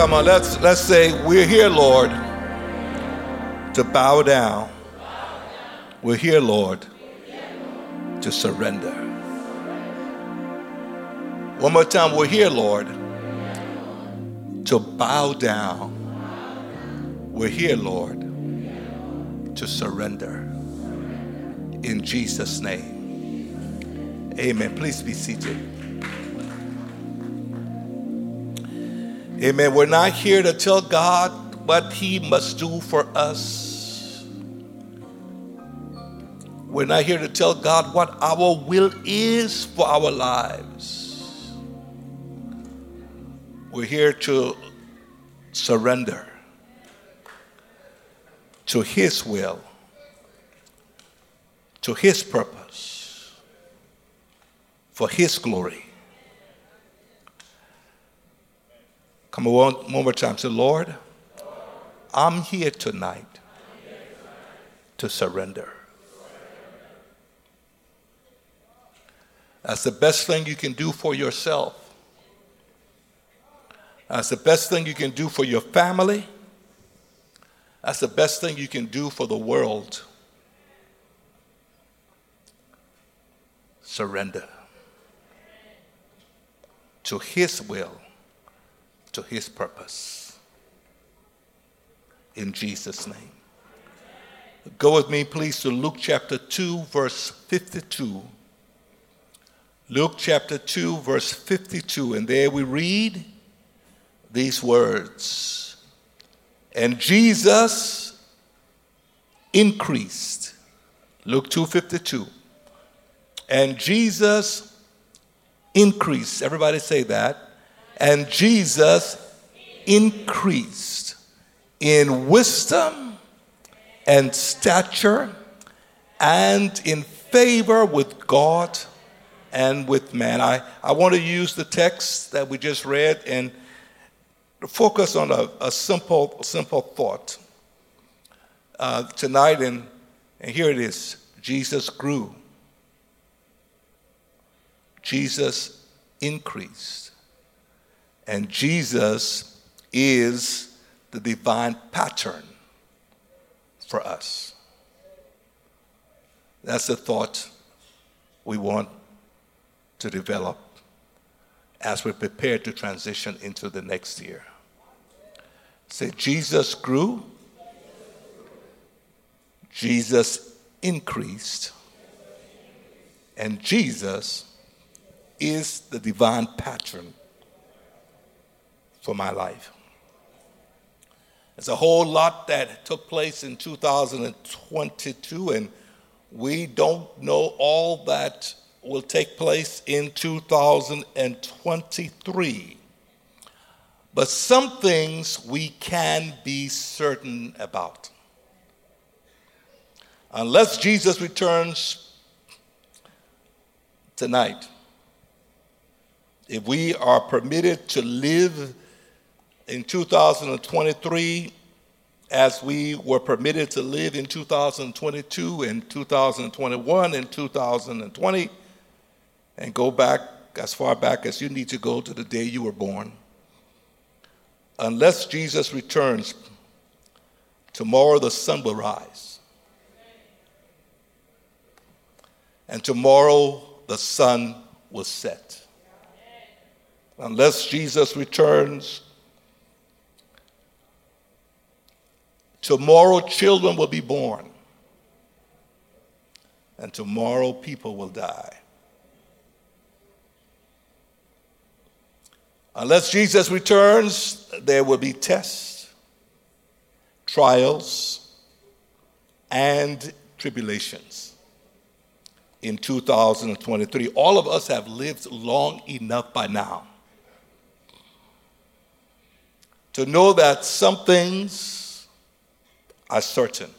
Come on, let's let's say we're here, Lord, to bow down. We're here, Lord, to surrender. One more time, we're here, Lord, to bow down. We're here, Lord, to surrender. In Jesus' name. Amen. Please be seated. Amen. We're not here to tell God what He must do for us. We're not here to tell God what our will is for our lives. We're here to surrender to His will, to His purpose, for His glory. Come on, one, more time. Say, Lord, I'm here tonight to surrender. That's the best thing you can do for yourself. That's the best thing you can do for your family. That's the best thing you can do for the world. Surrender to His will to his purpose. In Jesus' name. Go with me, please, to Luke chapter 2, verse 52. Luke chapter 2, verse 52. And there we read these words And Jesus increased. Luke 2 52. And Jesus increased. Everybody say that and Jesus increased in wisdom and stature and in favor with God and with man. I, I want to use the text that we just read and focus on a, a simple, simple thought uh, tonight. And, and here it is Jesus grew, Jesus increased. And Jesus is the divine pattern for us. That's the thought we want to develop as we prepare to transition into the next year. Say, Jesus grew, Jesus increased, and Jesus is the divine pattern for my life. There's a whole lot that took place in 2022, and we don't know all that will take place in 2023. But some things we can be certain about. Unless Jesus returns tonight, if we are permitted to live in 2023 as we were permitted to live in 2022 and 2021 and 2020 and go back as far back as you need to go to the day you were born. Unless Jesus returns, tomorrow the sun will rise. And tomorrow the sun will set. Unless Jesus returns, Tomorrow, children will be born, and tomorrow, people will die. Unless Jesus returns, there will be tests, trials, and tribulations in 2023. All of us have lived long enough by now to know that some things are certain.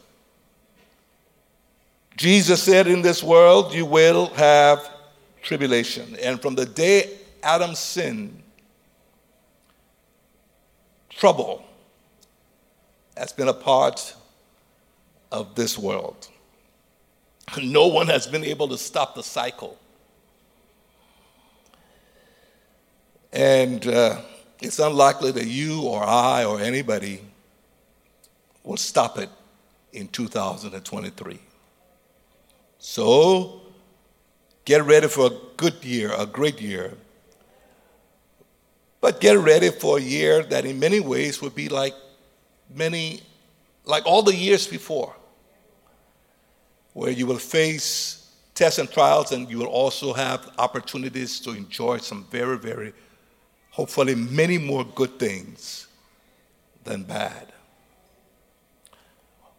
Jesus said, In this world you will have tribulation. And from the day Adam sinned, trouble has been a part of this world. No one has been able to stop the cycle. And uh, it's unlikely that you or I or anybody will stop it in 2023. So get ready for a good year, a great year. But get ready for a year that in many ways would be like many, like all the years before, where you will face tests and trials and you will also have opportunities to enjoy some very, very, hopefully, many more good things than bad.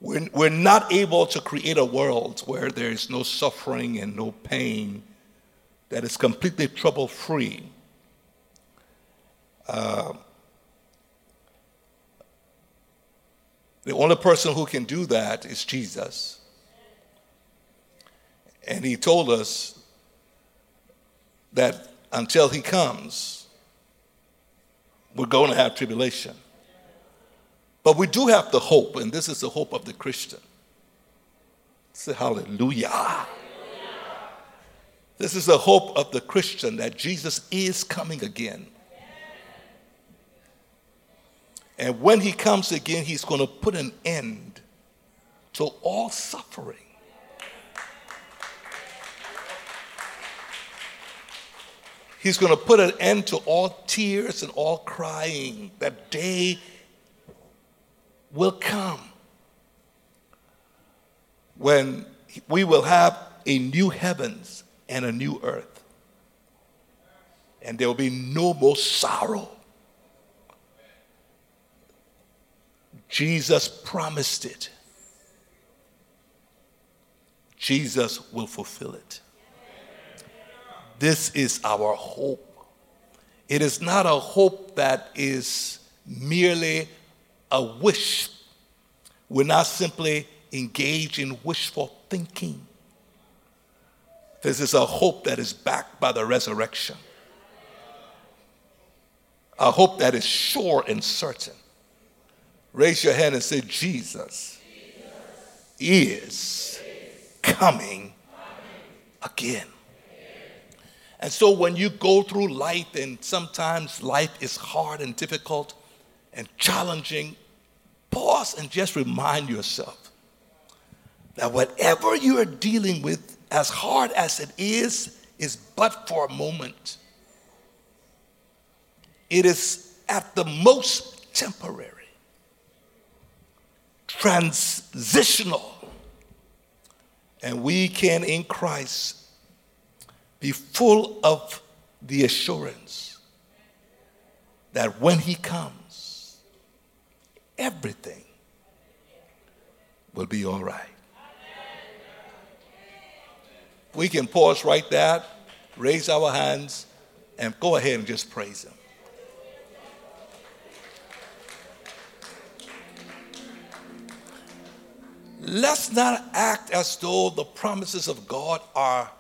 We're, we're not able to create a world where there is no suffering and no pain that is completely trouble free. Uh, the only person who can do that is Jesus. And he told us that until he comes, we're going to have tribulation. But we do have the hope, and this is the hope of the Christian. Say hallelujah. hallelujah. This is the hope of the Christian that Jesus is coming again. And when he comes again, he's going to put an end to all suffering. He's going to put an end to all tears and all crying. That day will come when we will have a new heavens and a new earth. And there will be no more sorrow. Jesus promised it. Jesus will fulfill it. This is our hope. It is not a hope that is merely a wish. We're not simply engaged in wishful thinking. This is a hope that is backed by the resurrection, a hope that is sure and certain. Raise your hand and say, Jesus, is coming again. And so when you go through life, and sometimes life is hard and difficult and challenging, pause and just remind yourself that whatever you are dealing with, as hard as it is, is but for a moment. It is at the most temporary, transitional. And we can, in Christ, be full of the assurance that when He comes, everything will be all right. We can pause right there, raise our hands, and go ahead and just praise Him. Let's not act as though the promises of God are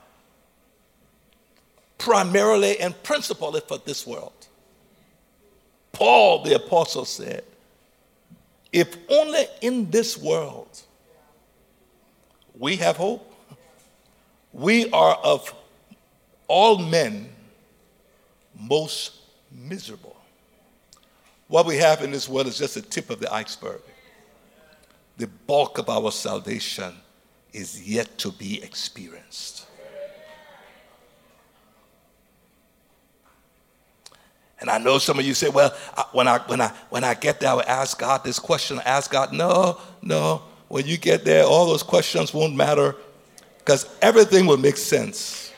primarily and principally for this world. Paul the apostle said, if only in this world we have hope, we are of all men most miserable. What we have in this world is just the tip of the iceberg. The bulk of our salvation is yet to be experienced. And I know some of you say, well, when I, when, I, when I get there, I will ask God this question. ask God, no, no. When you get there, all those questions won't matter because everything will make sense.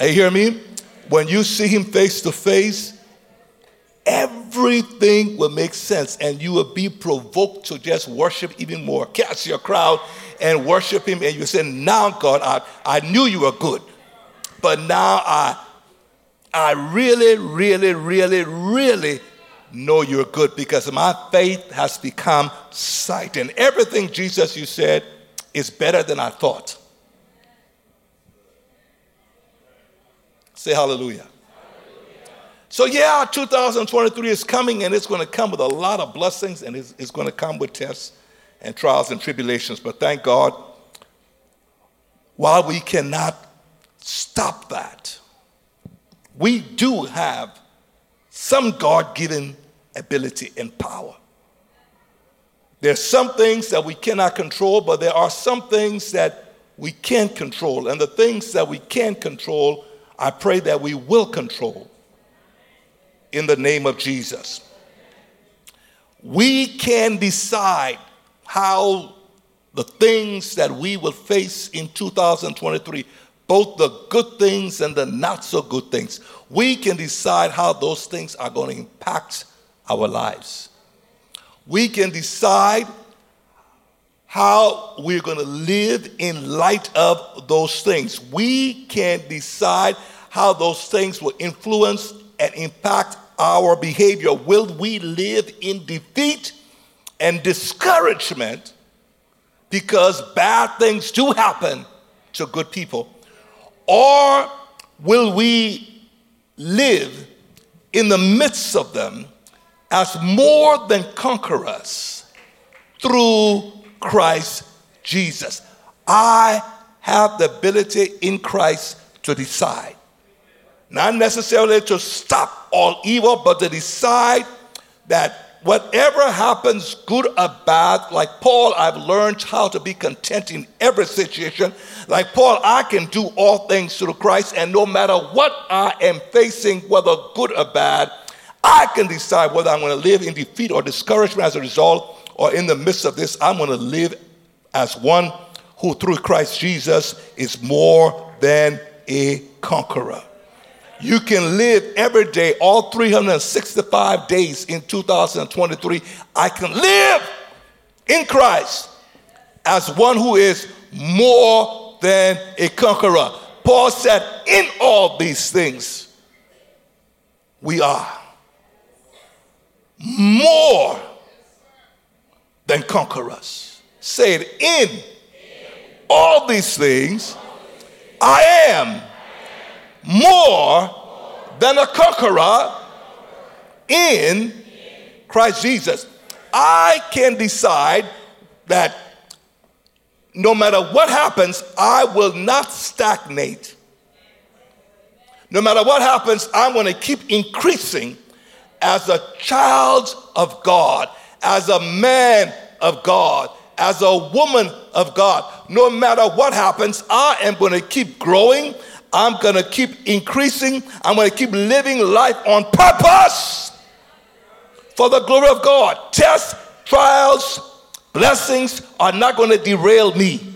Are you hear me? When you see him face to face, everything will make sense and you will be provoked to just worship even more. Catch your crowd and worship him, and you say, Now, God, I, I knew you were good, but now I I really, really, really, really know you're good because my faith has become sight. And everything, Jesus, you said, is better than I thought. Say hallelujah. So, yeah, 2023 is coming and it's going to come with a lot of blessings and it's, it's going to come with tests and trials and tribulations. But thank God, while we cannot stop that, we do have some God given ability and power. There's some things that we cannot control, but there are some things that we can control. And the things that we can control, I pray that we will control in the name of Jesus. We can decide how the things that we will face in 2023, both the good things and the not so good things, we can decide how those things are going to impact our lives. We can decide how we're going to live in light of those things. We can decide how those things will influence and impact our behavior. Will we live in defeat and discouragement because bad things do happen to good people? Or will we live in the midst of them as more than conquerors through Christ Jesus? I have the ability in Christ to decide. Not necessarily to stop all evil, but to decide that whatever happens, good or bad, like Paul, I've learned how to be content in every situation. Like Paul, I can do all things through Christ, and no matter what I am facing, whether good or bad, I can decide whether I'm going to live in defeat or discouragement as a result, or in the midst of this, I'm going to live as one who, through Christ Jesus, is more than a conqueror. You can live every day, all 365 days in 2023. I can live in Christ as one who is more than a conqueror. Paul said, In all these things, we are more than conquerors. Say it in all these things, I am more than a conqueror in Christ Jesus. I can decide that no matter what happens, I will not stagnate. No matter what happens, I'm going to keep increasing as a child of God, as a man of God, as a woman of God. No matter what happens, I am going to keep growing. I'm going to keep increasing. I'm going to keep living life on purpose for the glory of God. Tests, trials, blessings are not going to derail me.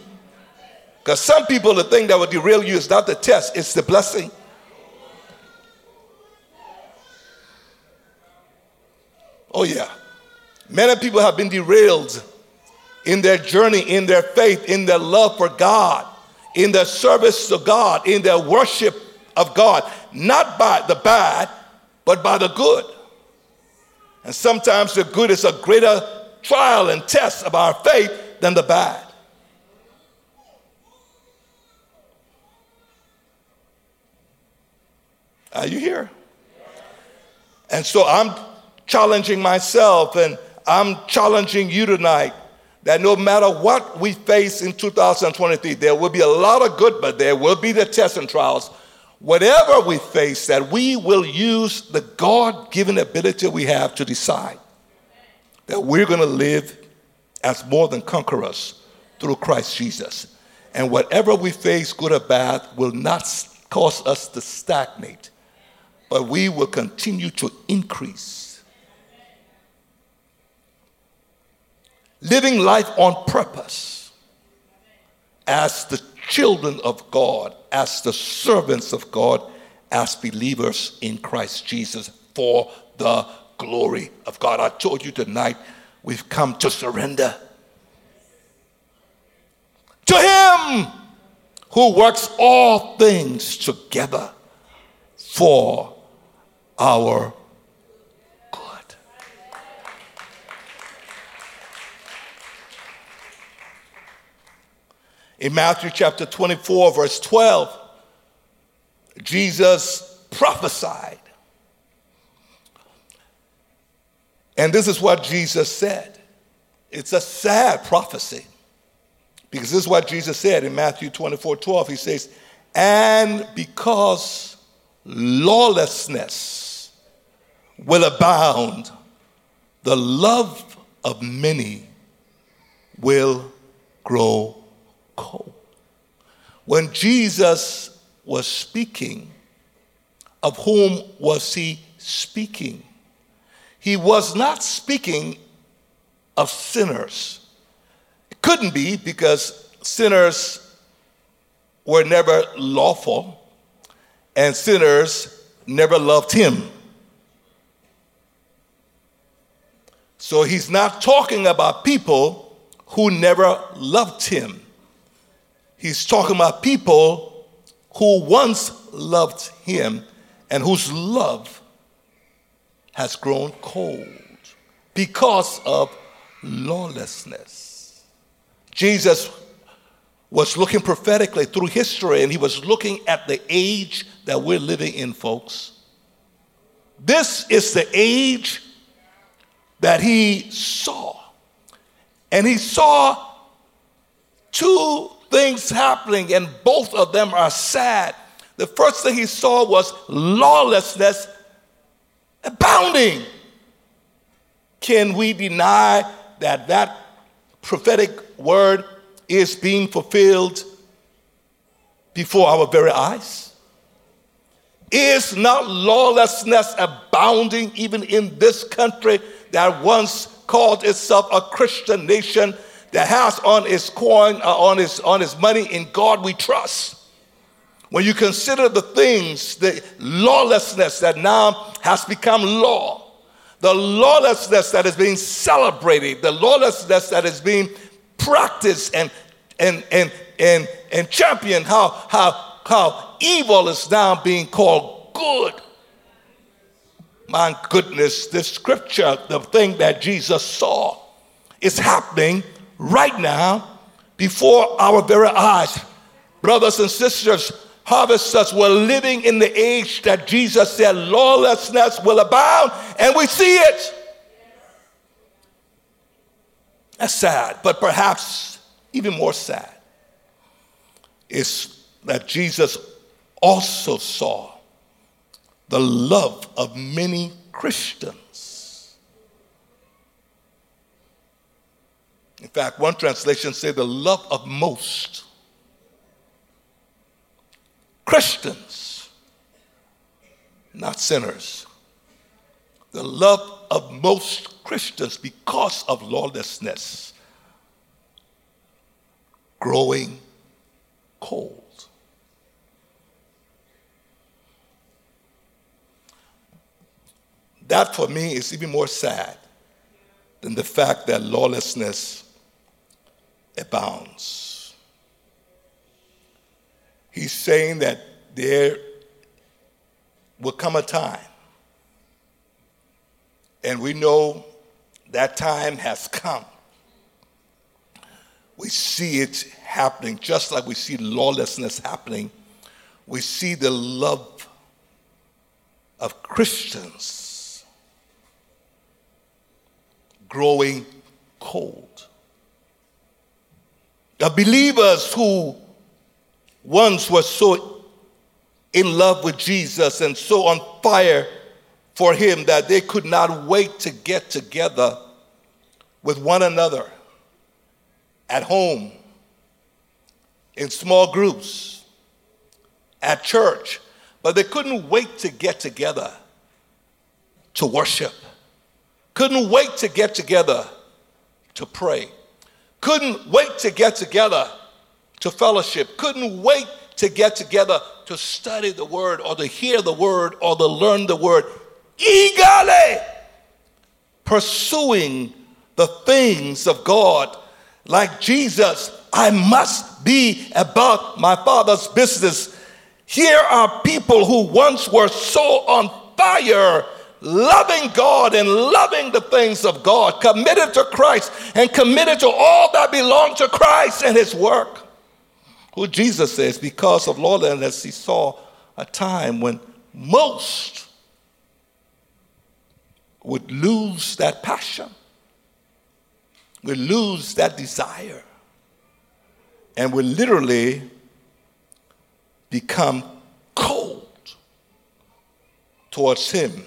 Because some people, the thing that will derail you is not the test, it's the blessing. Oh, yeah. Many people have been derailed in their journey, in their faith, in their love for God in their service to God, in their worship of God, not by the bad, but by the good. And sometimes the good is a greater trial and test of our faith than the bad. Are you here? And so I'm challenging myself and I'm challenging you tonight that no matter what we face in 2023, there will be a lot of good, but there will be the tests and trials. Whatever we face, that we will use the God given ability we have to decide that we're going to live as more than conquerors through Christ Jesus. And whatever we face, good or bad, will not cause us to stagnate, but we will continue to increase living life on purpose as the children of God, as the servants of God, as believers in Christ Jesus for the glory of God. I told you tonight we've come to surrender to Him who works all things together for our In Matthew chapter 24, verse 12, Jesus prophesied. And this is what Jesus said. It's a sad prophecy because this is what Jesus said in Matthew 24 12. He says, And because lawlessness will abound, the love of many will grow cold. When Jesus was speaking, of whom was he speaking? He was not speaking of sinners. It couldn't be because sinners were never lawful and sinners never loved him. So he's not talking about people who never loved him. He's talking about people who once loved him and whose love has grown cold because of lawlessness. Jesus was looking prophetically through history and he was looking at the age that we're living in, folks. This is the age that he saw. And he saw two things happening, and both of them are sad. The first thing he saw was lawlessness abounding. Can we deny that that prophetic word is being fulfilled before our very eyes? Is not lawlessness abounding even in this country that once called itself a Christian nation that house on its coin, uh, on, its, on its money, in God we trust? When you consider the things, the lawlessness that now has become law, the lawlessness that is being celebrated, the lawlessness that is being practiced and and and and and championed, how how how evil is now being called good. My goodness, the scripture, the thing that Jesus saw, is happening right now before our very eyes. Brothers and sisters, harvesters were living in the age that Jesus said lawlessness will abound, and we see it. That's sad, but perhaps even more sad is that Jesus also saw the love of many Christians. In fact, one translation said the love of most. Christians, not sinners. The love of most Christians because of lawlessness growing cold. That for me is even more sad than the fact that lawlessness abounds. He's saying that there will come a time, and we know that time has come. We see it happening just like we see lawlessness happening. We see the love of Christians growing cold. The believers who once were so in love with Jesus and so on fire for him that they could not wait to get together with one another at home, in small groups, at church, but they couldn't wait to get together to worship. Couldn't wait to get together to pray. Couldn't wait to get together to fellowship, couldn't wait to get together to study the word or to hear the word or to learn the word, eagerly pursuing the things of God. Like Jesus, I must be about my Father's business. Here are people who once were so on fire loving God and loving the things of God, committed to Christ and committed to all that belonged to Christ and His work. Who Jesus says, because of lawlessness, he saw a time when most would lose that passion, would lose that desire, and would literally become cold towards him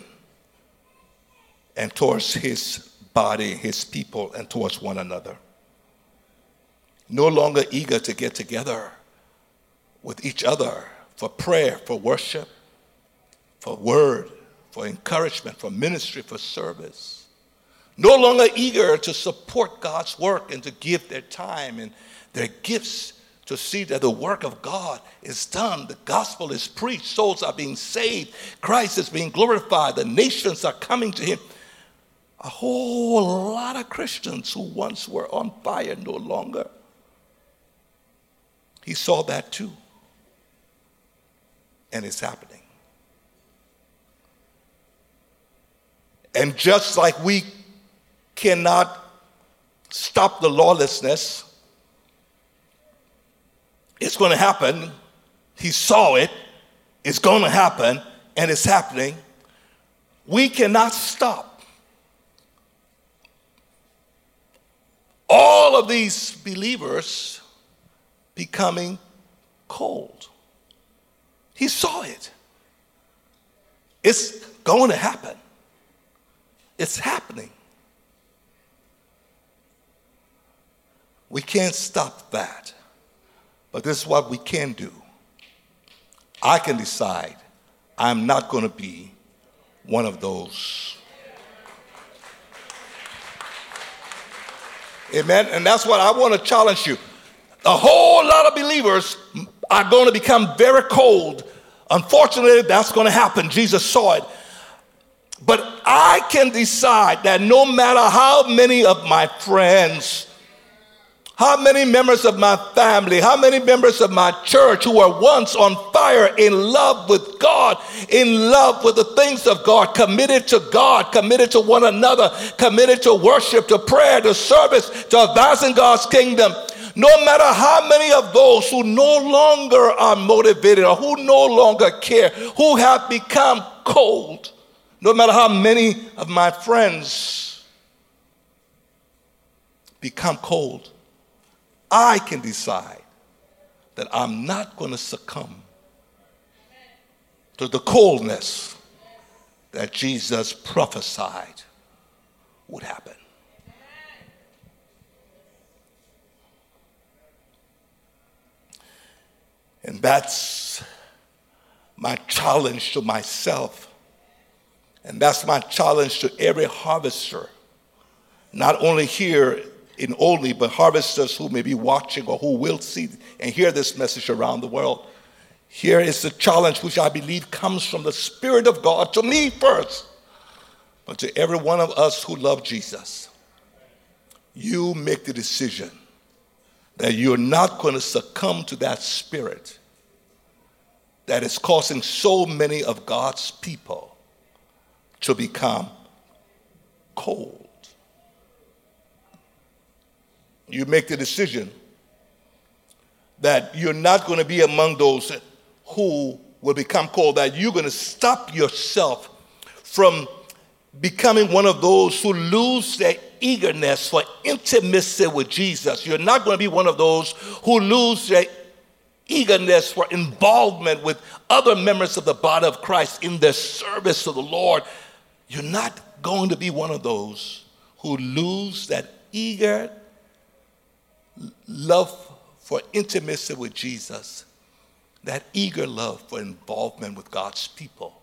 and towards his body, his people, and towards one another. No longer eager to get together with each other for prayer, for worship, for word, for encouragement, for ministry, for service. No longer eager to support God's work and to give their time and their gifts to see that the work of God is done. The gospel is preached, souls are being saved, Christ is being glorified, the nations are coming to Him. A whole lot of Christians who once were on fire no longer. He saw that too. And it's happening. And just like we cannot stop the lawlessness, it's going to happen. He saw it. It's going to happen, and it's happening. We cannot stop. All of these believers becoming cold. He saw it. It's going to happen. It's happening. We can't stop that. But this is what we can do. I can decide I'm not going to be one of those. Amen. And that's what I want to challenge you. A whole lot of believers are going to become very cold. Unfortunately, that's going to happen. Jesus saw it. But I can decide that no matter how many of my friends, how many members of my family, how many members of my church who were once on fire in love with God, in love with the things of God, committed to God, committed to one another, committed to worship, to prayer, to service, to advancing God's kingdom. No matter how many of those who no longer are motivated or who no longer care, who have become cold, no matter how many of my friends become cold, I can decide that I'm not going to succumb to the coldness that Jesus prophesied would happen. And that's my challenge to myself. And that's my challenge to every harvester, not only here in only, but harvesters who may be watching or who will see and hear this message around the world. Here is the challenge which I believe comes from the Spirit of God to me first, but to every one of us who love Jesus. You make the decision that you're not going to succumb to that spirit that is causing so many of God's people to become cold you make the decision that you're not going to be among those who will become cold, that you're going to stop yourself from becoming one of those who lose their eagerness for intimacy with Jesus. You're not going to be one of those who lose their eagerness for involvement with other members of the body of Christ in their service to the Lord. You're not going to be one of those who lose that eager love for intimacy with Jesus, that eager love for involvement with God's people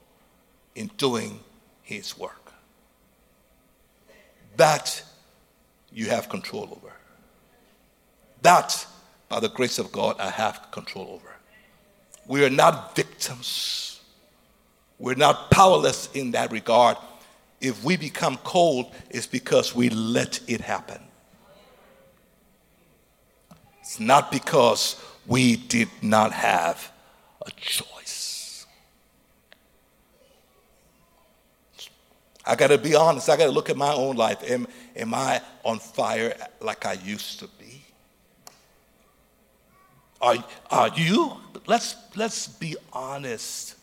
in doing His work. That you have control over. That, by the grace of God, I have control over. We are not victims. We're not powerless in that regard. If we become cold, it's because we let it happen. It's not because we did not have a choice. I got to be honest. I got to look at my own life. Am, am I on fire like I used to be? Are, are you? Let's, let's be honest.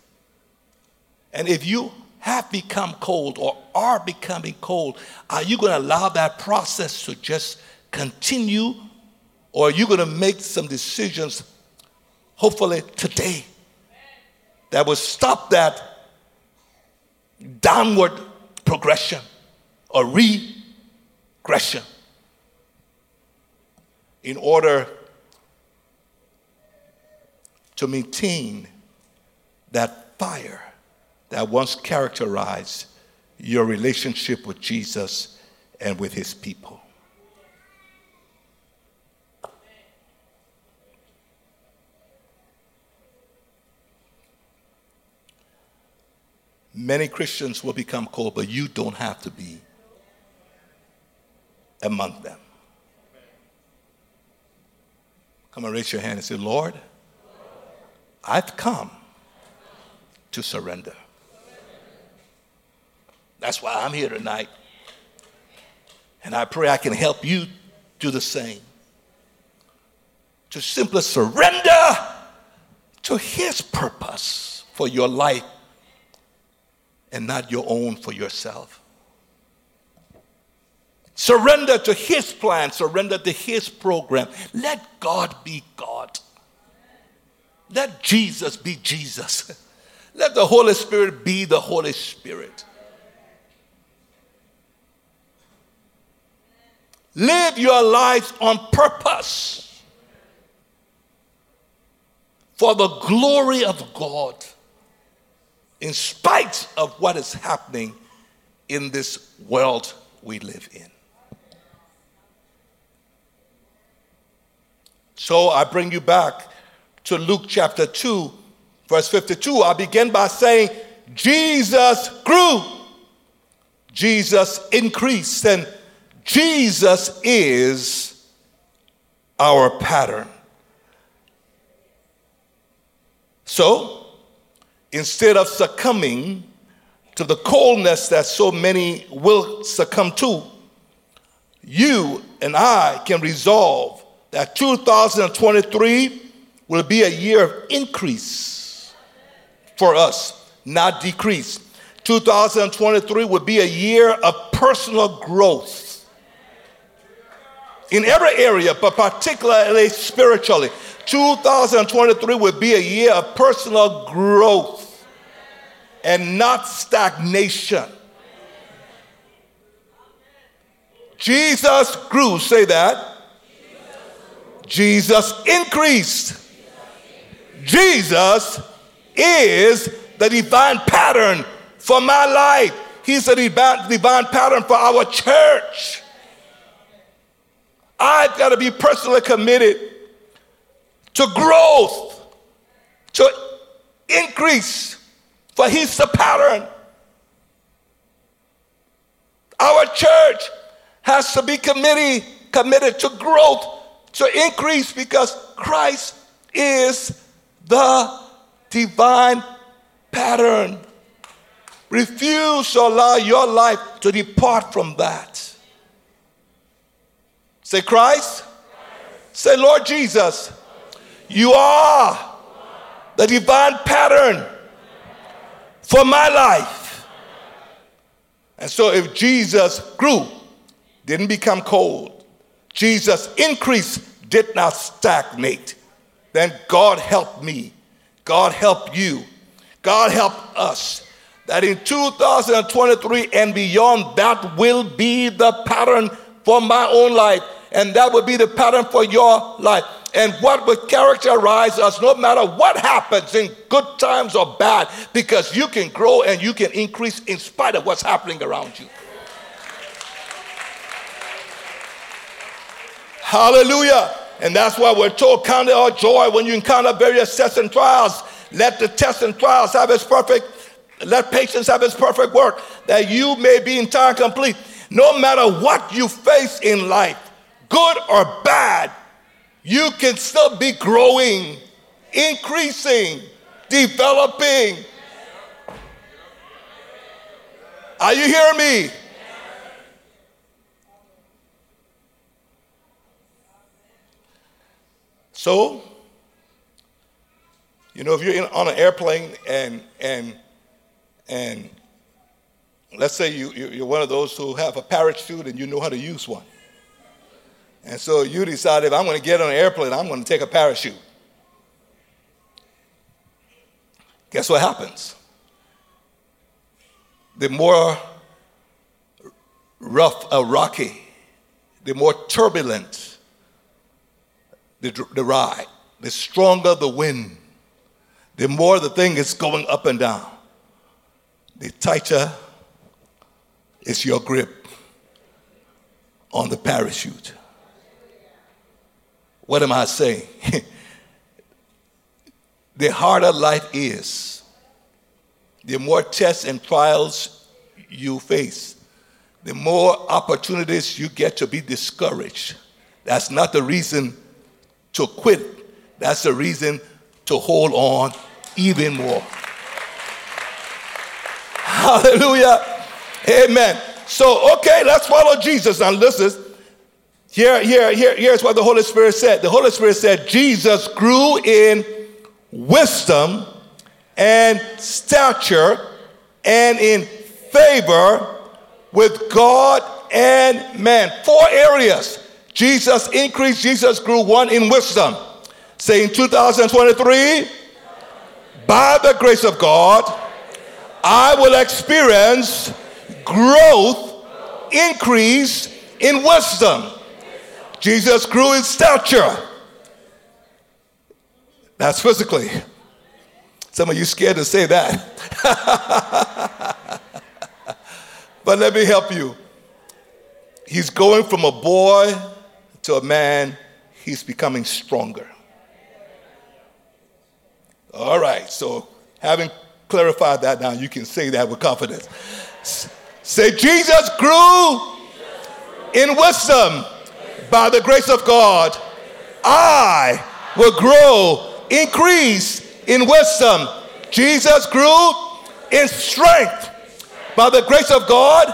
And if you have become cold or are becoming cold, are you going to allow that process to just continue or are you going to make some decisions, hopefully today, that will stop that downward progression? or regression in order to maintain that fire that once characterized your relationship with Jesus and with his people. Many Christians will become cold, but you don't have to be among them. Come and raise your hand and say, Lord, I've come to surrender. That's why I'm here tonight. And I pray I can help you do the same. To simply surrender to His purpose for your life and not your own for yourself. Surrender to His plan, surrender to His program. Let God be God. Let Jesus be Jesus. Let the Holy Spirit be the Holy Spirit. Live your lives on purpose for the glory of God in spite of what is happening in this world we live in. So I bring you back to Luke chapter 2, verse 52. I begin by saying, Jesus grew, Jesus increased, and Jesus is our pattern. So, instead of succumbing to the coldness that so many will succumb to, you and I can resolve that 2023 will be a year of increase for us, not decrease. 2023 will be a year of personal growth in every area, but particularly spiritually. 2023 will be a year of personal growth and not stagnation. Jesus grew, say that. Jesus increased. Jesus is the divine pattern for my life. He's the divine, divine pattern for our church. I've got to be personally committed to growth, to increase, for he's the pattern. Our church has to be committed, committed to growth, to increase, because Christ is the divine pattern. Refuse to allow your life to depart from that. Say, Christ. Christ. Say, Lord Jesus, you are the divine pattern for my life. And so if Jesus grew, didn't become cold, Jesus increased, did not stagnate, then God help me. God help you. God help us. That in 2023 and beyond, that will be the pattern for my own life. And that will be the pattern for your life and what would characterize us no matter what happens in good times or bad, because you can grow and you can increase in spite of what's happening around you. Hallelujah. And that's why we're told, count it all joy when you encounter various tests and trials. Let the tests and trials have its perfect, let patience have its perfect work, that you may be entire complete. No matter what you face in life, good or bad, you can still be growing, increasing, developing. Are you hearing me? So, you know, if you're in, on an airplane and and and let's say you, you're one of those who have a parachute and you know how to use one. And so you decided, I'm going to get on an airplane, I'm going to take a parachute. Guess what happens? The more rough or rocky, the more turbulent the, the ride, the stronger the wind, the more the thing is going up and down, the tighter is your grip on the parachute. What am I saying? the harder life is, the more tests and trials you face, the more opportunities you get to be discouraged. That's not the reason to quit, that's the reason to hold on even more. Hallelujah. Amen. So, okay, let's follow Jesus. Now, listen. Here, here, here, here's what the Holy Spirit said. The Holy Spirit said Jesus grew in wisdom and stature and in favor with God and man. Four areas. Jesus increased, Jesus grew one in wisdom. Say in 2023, by the grace of God, I will experience growth, increase in wisdom. Jesus grew in stature. That's physically. Some of you scared to say that. but let me help you. He's going from a boy to a man, he's becoming stronger. All right, so having clarified that now, you can say that with confidence. Say, Jesus grew in wisdom by the grace of God. I will grow, increase in wisdom. Jesus grew in strength by the grace of God.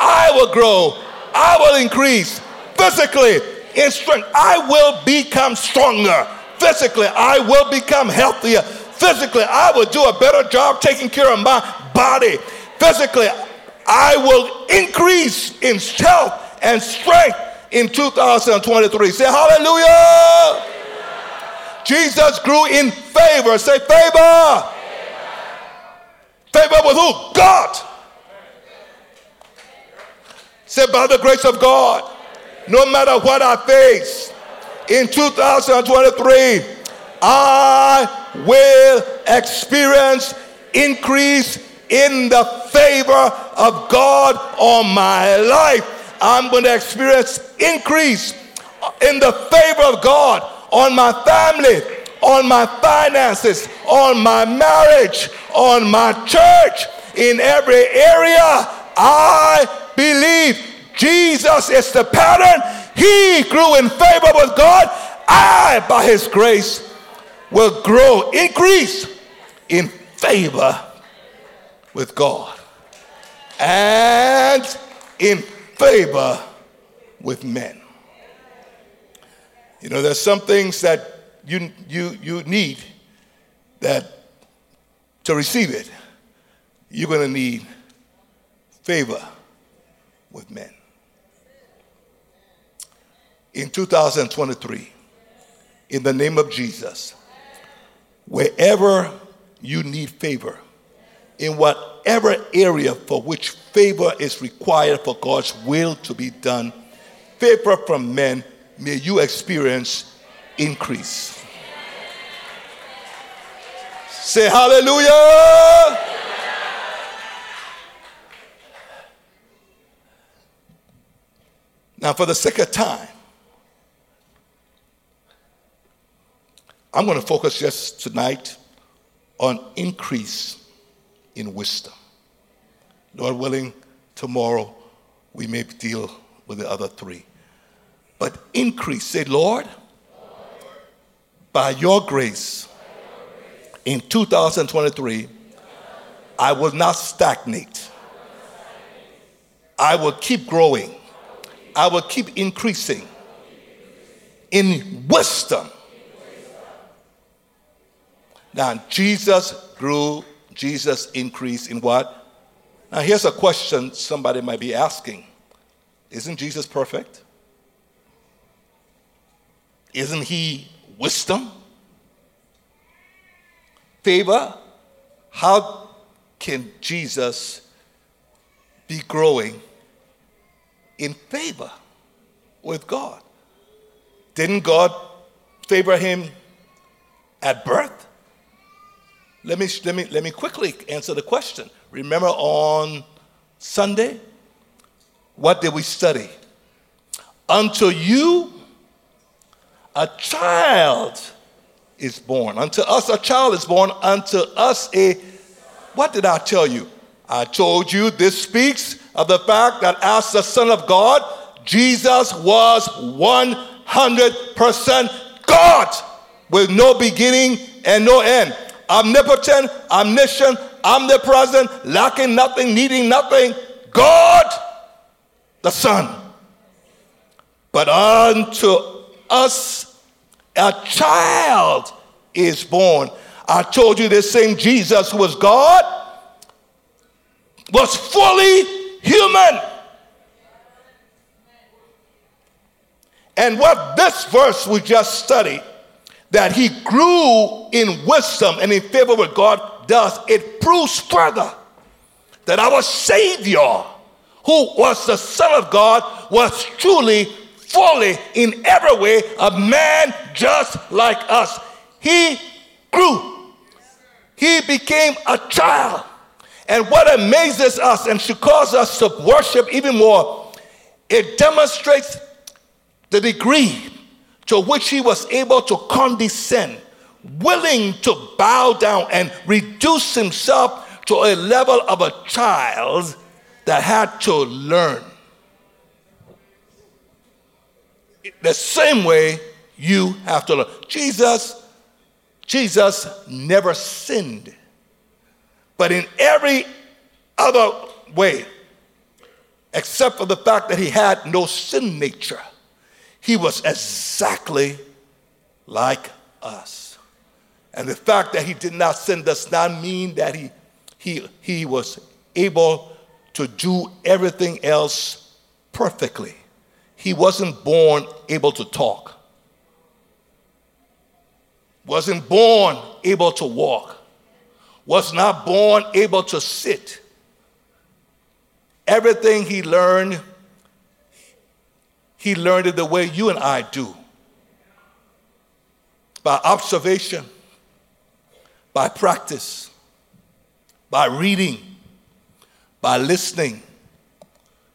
I will grow, I will increase physically in strength. I will become stronger physically. I will become healthier physically. I will do a better job taking care of my body physically. I will increase in health and strength in 2023. Say hallelujah. Jesus grew in favor. Say favor. Favor with who? God. Say by the grace of God, no matter what I face in 2023, I will experience increase in the favor of God on my life. I'm going to experience increase in the favor of God on my family, on my finances, on my marriage, on my church, in every area. I believe Jesus is the pattern. He grew in favor with God. I, by His grace, will grow, increase in favor with God and in favor with men. You know, there's some things that you, you, you need that to receive it, you're going to need favor with men. In 2023, in the name of Jesus, wherever you need favor, in whatever area for which favor is required for God's will to be done, favor from men, may you experience increase. Say hallelujah. Now, for the second time, I'm going to focus just tonight on increase in wisdom. Lord willing, tomorrow we may deal with the other three. But increase. Say, Lord, by your grace, in 2023, I will not stagnate. I will keep growing. I will keep increasing in wisdom. Now, Jesus grew Jesus increased in what? Now, here's a question somebody might be asking Isn't Jesus perfect? Isn't he wisdom? Favor? How can Jesus be growing in favor with God. Didn't God favor him at birth? Let me, let, me, let me quickly answer the question. Remember on Sunday, what did we study? Unto you a child is born. Unto us a child is born. Unto us a. What did I tell you? I told you this speaks of the fact that as the Son of God, Jesus was 100% God with no beginning and no end. Omnipotent, omniscient, omnipresent, lacking nothing, needing nothing. God, the Son. But unto us a child is born. I told you this same Jesus who was God was fully human. And what this verse we just studied, that he grew in wisdom and in favor with God does, it proves further that our Savior, who was the Son of God, was truly, fully, in every way, a man just like us. He grew, he became a child. And what amazes us and should cause us to worship even more, it demonstrates the degree to which he was able to condescend, willing to bow down and reduce himself to a level of a child that had to learn. The same way you have to learn. Jesus, Jesus never sinned. But in every other way, except for the fact that he had no sin nature, he was exactly like us. And the fact that he did not sin does not mean that he, he, he was able to do everything else perfectly. He wasn't born able to talk, wasn't born able to walk, was not born able to sit. Everything he learned he learned it the way you and I do by observation, by practice, by reading, by listening,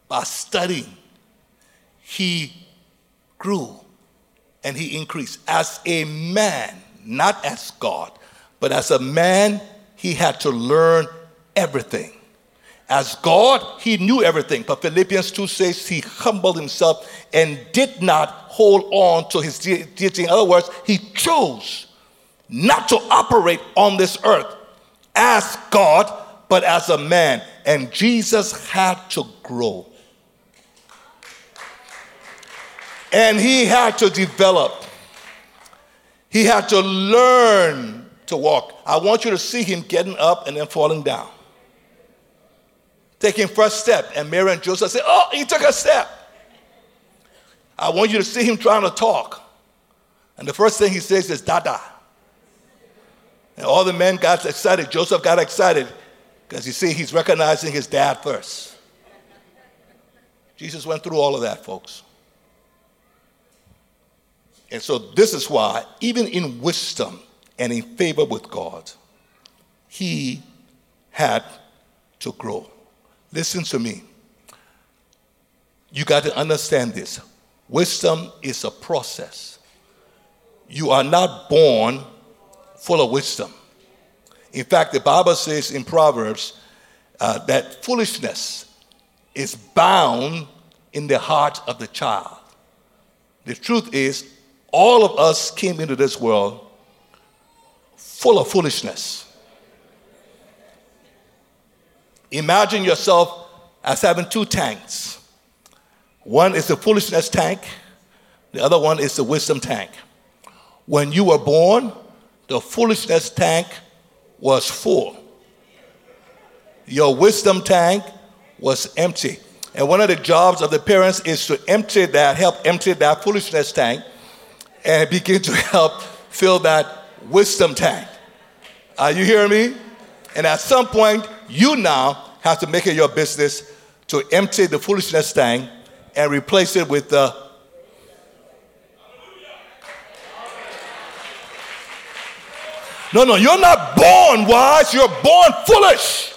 by studying. He grew and he increased as a man, not as God, but as a man, he had to learn everything. As God, he knew everything. But Philippians 2 says he humbled himself and did not hold on to his deity. In other words, he chose not to operate on this earth as God, but as a man. And Jesus had to grow. And he had to develop. He had to learn to walk. I want you to see him getting up and then falling down taking first step. And Mary and Joseph say, Oh, he took a step. I want you to see him trying to talk. And the first thing he says is, Dada. And all the men got excited. Joseph got excited because you see, he's recognizing his dad first. Jesus went through all of that, folks. And so, this is why, even in wisdom and in favor with God, he had to grow. Listen to me. You got to understand this. Wisdom is a process. You are not born full of wisdom. In fact, the Bible says in Proverbs uh, that foolishness is bound in the heart of the child. The truth is, all of us came into this world full of foolishness. Imagine yourself as having two tanks. One is the foolishness tank, the other one is the wisdom tank. When you were born, the foolishness tank was full. Your wisdom tank was empty. And one of the jobs of the parents is to empty that, help empty that foolishness tank and begin to help fill that wisdom tank. Are you hearing me? And at some point, you now have to make it your business to empty the foolishness tank and replace it with the No, no, you're not born wise, you're born foolish.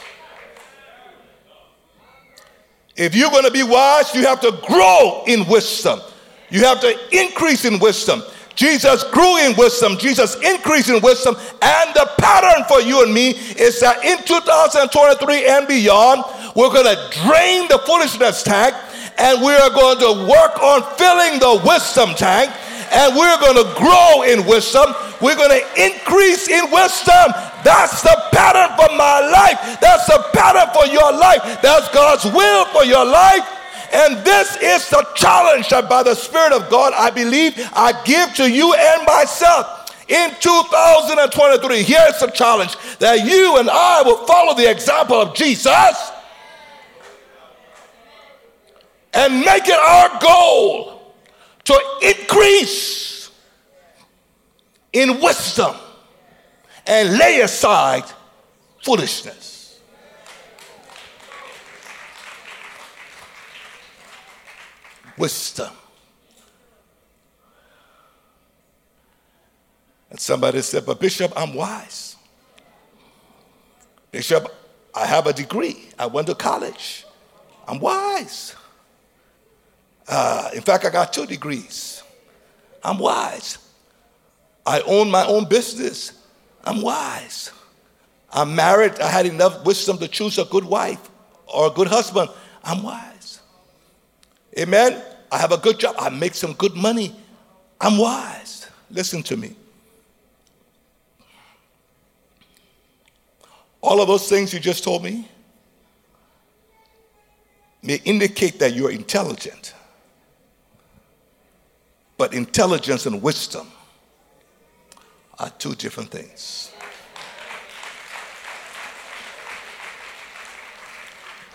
If you're going to be wise, you have to grow in wisdom. You have to increase in wisdom. Jesus grew in wisdom, Jesus increased in wisdom, and the pattern for you and me is that in 2023 and beyond, we're going to drain the foolishness tank and we are going to work on filling the wisdom tank and we're going to grow in wisdom. We're going to increase in wisdom. That's the pattern for my life. That's the pattern for your life. That's God's will for your life. And this is the challenge that by the Spirit of God, I believe I give to you and myself. In 2023, here's the challenge that you and I will follow the example of Jesus and make it our goal to increase in wisdom and lay aside foolishness. Wisdom. And somebody said, But Bishop, I'm wise. Bishop, I have a degree. I went to college. I'm wise. Uh, in fact, I got two degrees. I'm wise. I own my own business. I'm wise. I'm married. I had enough wisdom to choose a good wife or a good husband. I'm wise. Amen. I have a good job. I make some good money. I'm wise. Listen to me. All of those things you just told me may indicate that you're intelligent. But intelligence and wisdom are two different things.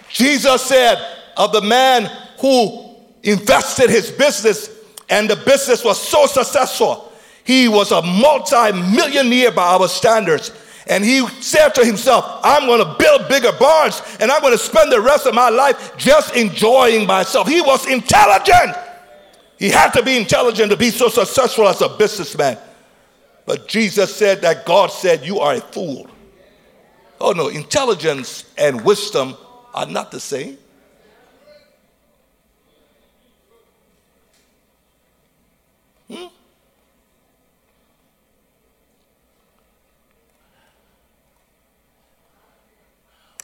Jesus said of the man who invested his business and the business was so successful, he was a multi millionaire by our standards. And he said to himself, I'm going to build bigger barns and I'm going to spend the rest of my life just enjoying myself. He was intelligent. He had to be intelligent to be so successful as a businessman. But Jesus said that God said, You are a fool. Oh no, intelligence and wisdom are not the same.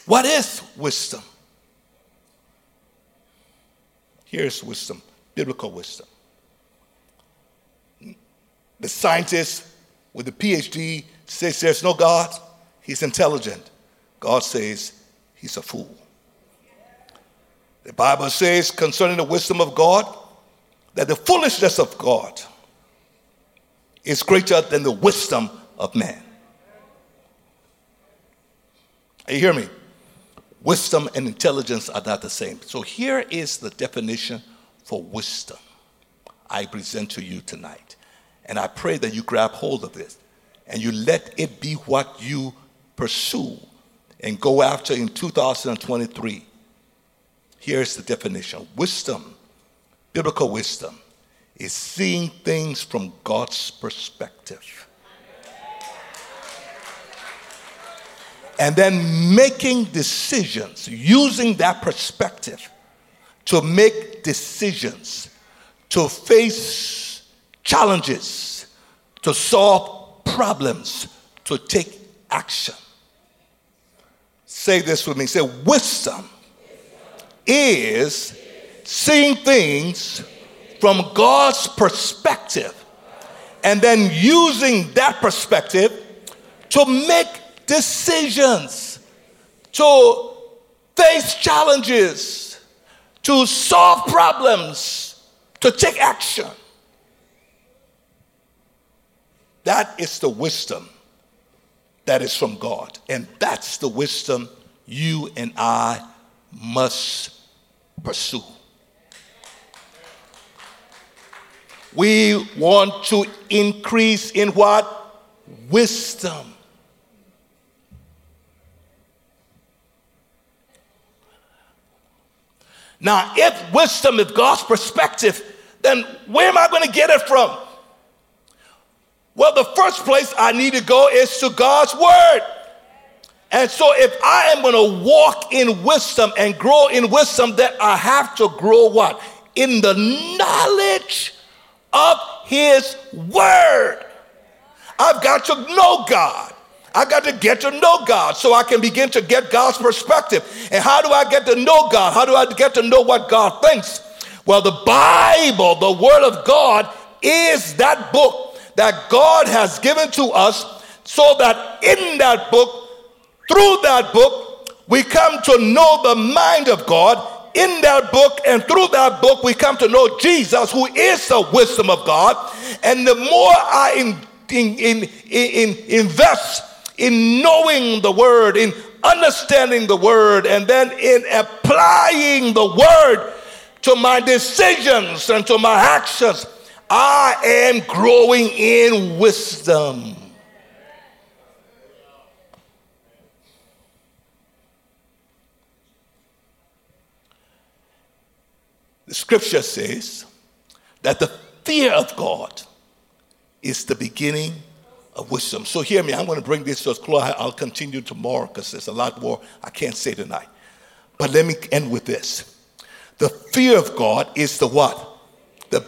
What is wisdom? Here's wisdom biblical wisdom. The scientist with the PhD says there's no God, he's intelligent. God says he's a fool. The Bible says concerning the wisdom of God that the foolishness of God is greater than the wisdom of man. Are you hear me? Wisdom and intelligence are not the same. So here is the definition for wisdom I present to you tonight. And I pray that you grab hold of this and you let it be what you pursue and go after in 2023. Here's the definition wisdom, biblical wisdom, is seeing things from God's perspective. And then making decisions using that perspective to make decisions, to face challenges, to solve problems, to take action. Say this with me. Say, wisdom is seeing things from God's perspective and then using that perspective to make decisions, to face challenges to solve problems, to take action. That is the wisdom that is from God. And that's the wisdom you and I must pursue. We want to increase in what? Wisdom. Now, if wisdom is God's perspective, then where am I going to get it from? Well, the first place I need to go is to God's Word. And so, if I am going to walk in wisdom and grow in wisdom, then I have to grow what? In the knowledge of His Word. I've got to know God. I got to get to know God so I can begin to get God's perspective. And how do I get to know God? How do I get to know what God thinks? Well, the Bible, the Word of God, is that book that God has given to us so that in that book, through that book, we come to know the mind of God. In that book and through that book, we come to know Jesus, who is the wisdom of God. And the more I in, in, in, in invest in knowing the word, in understanding the word, and then in applying the word to my decisions and to my actions, I am growing in wisdom. The scripture says that the fear of God is the beginning wisdom. So hear me, I'm going to bring this to a close. I'll continue tomorrow because there's a lot more I can't say tonight. But let me end with this. The fear of God is the what? The,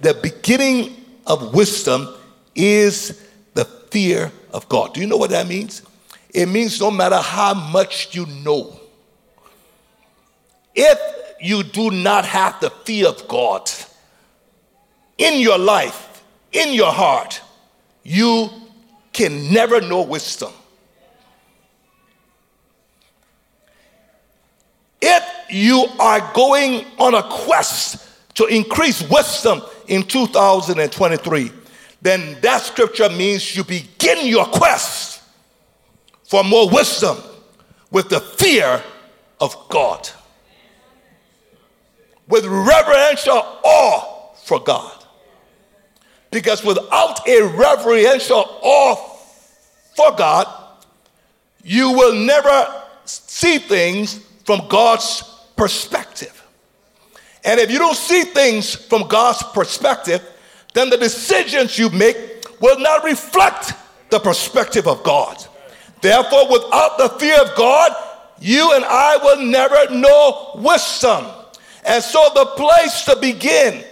the beginning of wisdom is the fear of God. Do you know what that means? It means no matter how much you know, if you do not have the fear of God in your life, in your heart, you can never know wisdom. If you are going on a quest to increase wisdom in 2023, then that scripture means you begin your quest for more wisdom with the fear of God, with reverential awe for God. Because without a reverential awe for God, you will never see things from God's perspective. And if you don't see things from God's perspective, then the decisions you make will not reflect the perspective of God. Therefore, without the fear of God, you and I will never know wisdom. And so, the place to begin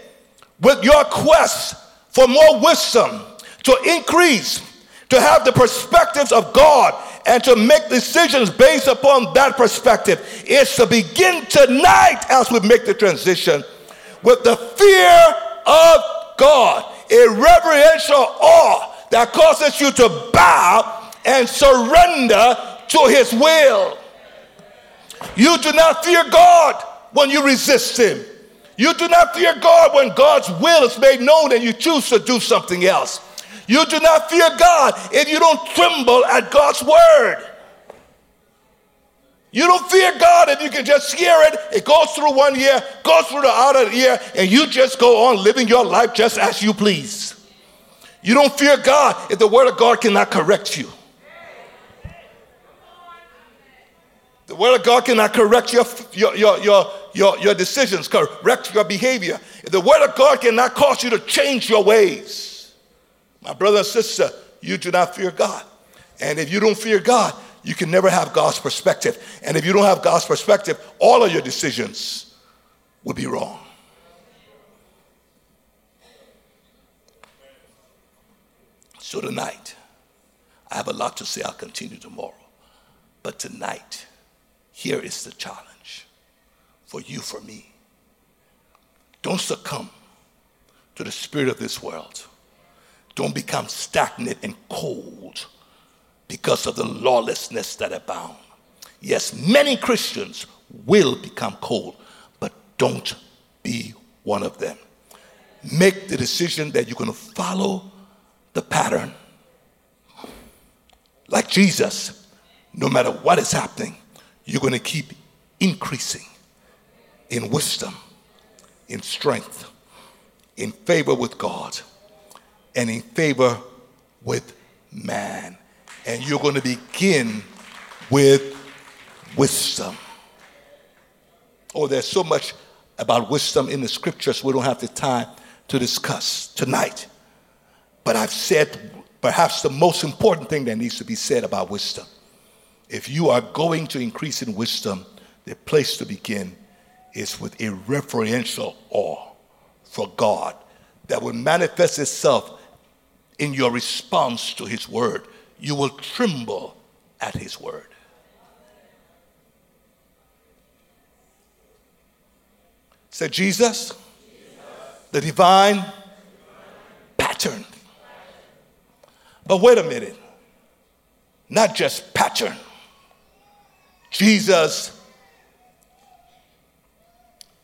with your quest for more wisdom, to increase, to have the perspectives of God, and to make decisions based upon that perspective is to begin tonight as we make the transition with the fear of God, a reverential awe that causes you to bow and surrender to His will. You do not fear God when you resist Him. You do not fear God when God's will is made known and you choose to do something else. You do not fear God if you don't tremble at God's word. You don't fear God if you can just hear it. It goes through one ear, goes through the other ear, and you just go on living your life just as you please. You don't fear God if the word of God cannot correct you. The word of God cannot correct your, your, your, your, your, your decisions, correct your behavior. If the word of God cannot cause you to change your ways, my brother and sister, you do not fear God. And if you don't fear God, you can never have God's perspective. And if you don't have God's perspective, all of your decisions will be wrong. So tonight, I have a lot to say. I'll continue tomorrow. But tonight, here is the challenge for you, for me. Don't succumb to the spirit of this world. Don't become stagnant and cold because of the lawlessness that abound. Yes, many Christians will become cold, but don't be one of them. Make the decision that you're going to follow the pattern. Like Jesus, no matter what is happening, you're going to keep increasing in wisdom, in strength, in favor with God, and in favor with man. And you're going to begin with wisdom. Oh, there's so much about wisdom in the scriptures we don't have the time to discuss tonight. But I've said perhaps the most important thing that needs to be said about wisdom. If you are going to increase in wisdom, the place to begin is with a reverential awe for God that will manifest itself in your response to His word. You will tremble at His word. Say, Jesus, the divine pattern. But wait a minute, not just pattern. Jesus,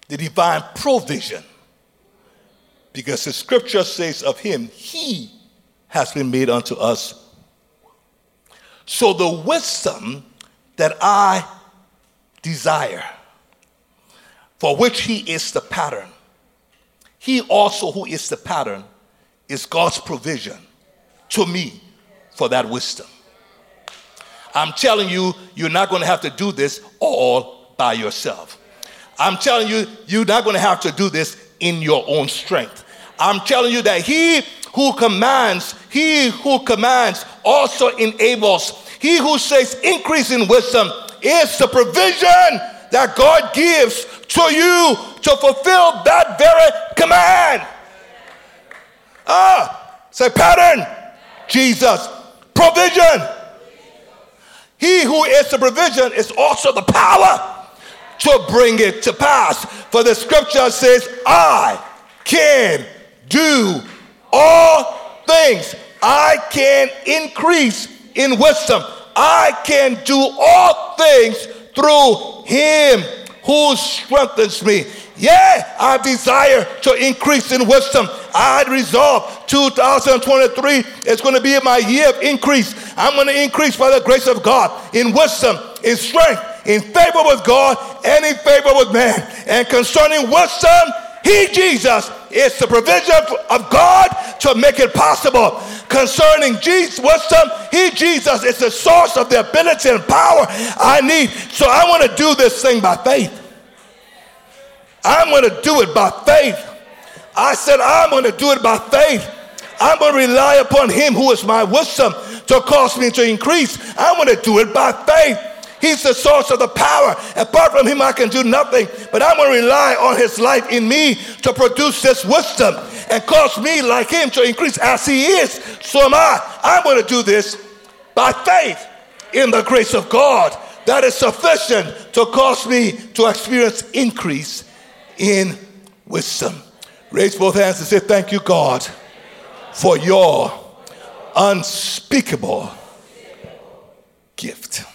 the divine provision. Because the scripture says of him, he has been made unto us. So the wisdom that I desire, for which he is the pattern, he also who is the pattern is God's provision to me for that wisdom. I'm telling you, you're not going to have to do this all by yourself. I'm telling you, you're not going to have to do this in your own strength. I'm telling you that he who commands, he who commands also enables. He who says increase in wisdom is the provision that God gives to you to fulfill that very command. Ah, say pattern, Jesus, provision. He who is the provision is also the power to bring it to pass. For the scripture says, I can do all things. I can increase in wisdom. I can do all things through him who strengthens me. Yeah, I desire to increase in wisdom. I resolve 2023 is going to be my year of increase. I'm going to increase by the grace of God in wisdom, in strength, in favor with God, and in favor with man. And concerning wisdom, He, Jesus, is the provision of God to make it possible. Concerning Jesus, wisdom, He, Jesus, is the source of the ability and power I need. So I want to do this thing by faith. I'm going to do it by faith. I said, I'm going to do it by faith. I'm going to rely upon Him who is my wisdom to cause me to increase. I'm going to do it by faith. He's the source of the power. Apart from Him, I can do nothing. But I'm going to rely on His life in me to produce this wisdom and cause me, like Him, to increase as He is. So am I. I'm going to do this by faith in the grace of God. That is sufficient to cause me to experience increase in wisdom. Raise both hands and say, Thank you, God, for your unspeakable gift.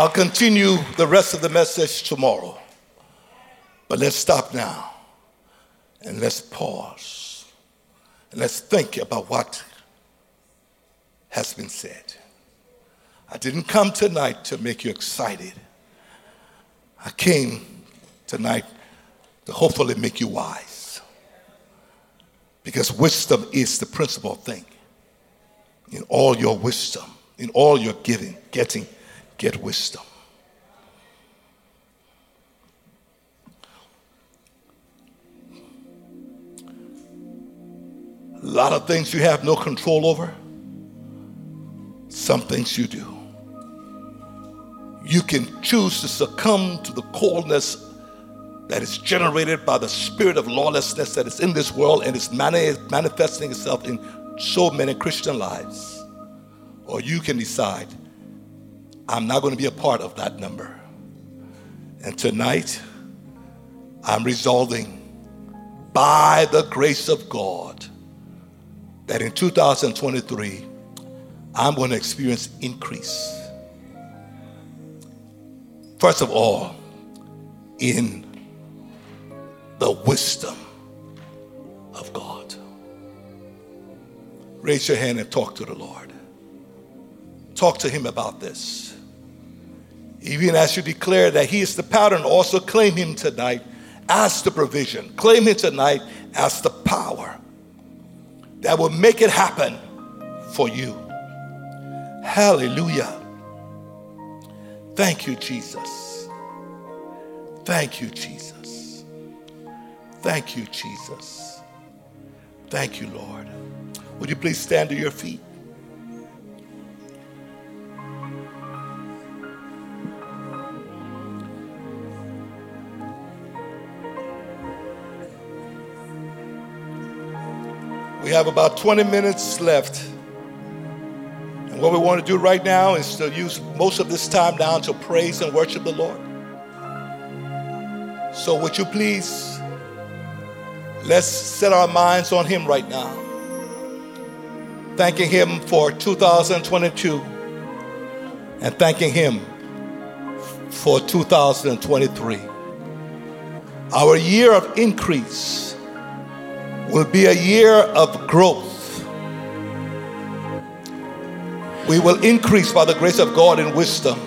I'll continue the rest of the message tomorrow. But let's stop now and let's pause and let's think about what has been said. I didn't come tonight to make you excited. I came tonight to hopefully make you wise. Because wisdom is the principal thing. In all your wisdom, in all your giving, getting, get wisdom. A lot of things you have no control over, some things you do you can choose to succumb to the coldness that is generated by the spirit of lawlessness that is in this world and is manifesting itself in so many Christian lives. Or you can decide, I'm not going to be a part of that number. And tonight, I'm resolving by the grace of God that in 2023, I'm going to experience increase First of all, in the wisdom of God. Raise your hand and talk to the Lord. Talk to Him about this. Even as you declare that He is the pattern, also claim Him tonight as the provision. Claim Him tonight as the power that will make it happen for you. Hallelujah. Thank you, Jesus. Thank you, Jesus. Thank you, Jesus. Thank you, Lord. Would you please stand to your feet? We have about 20 minutes left. And what we want to do right now is to use most of this time now to praise and worship the Lord. So, would you please let's set our minds on Him right now. Thanking Him for 2022 and thanking Him for 2023. Our year of increase will be a year of growth. We will increase by the grace of God in wisdom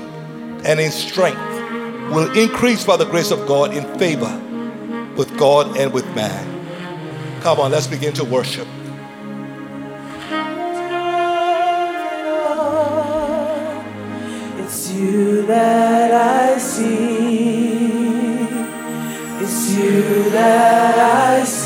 and in strength. We'll increase by the grace of God in favor with God and with man. Come on, let's begin to worship. It's you that I see. It's you that I see.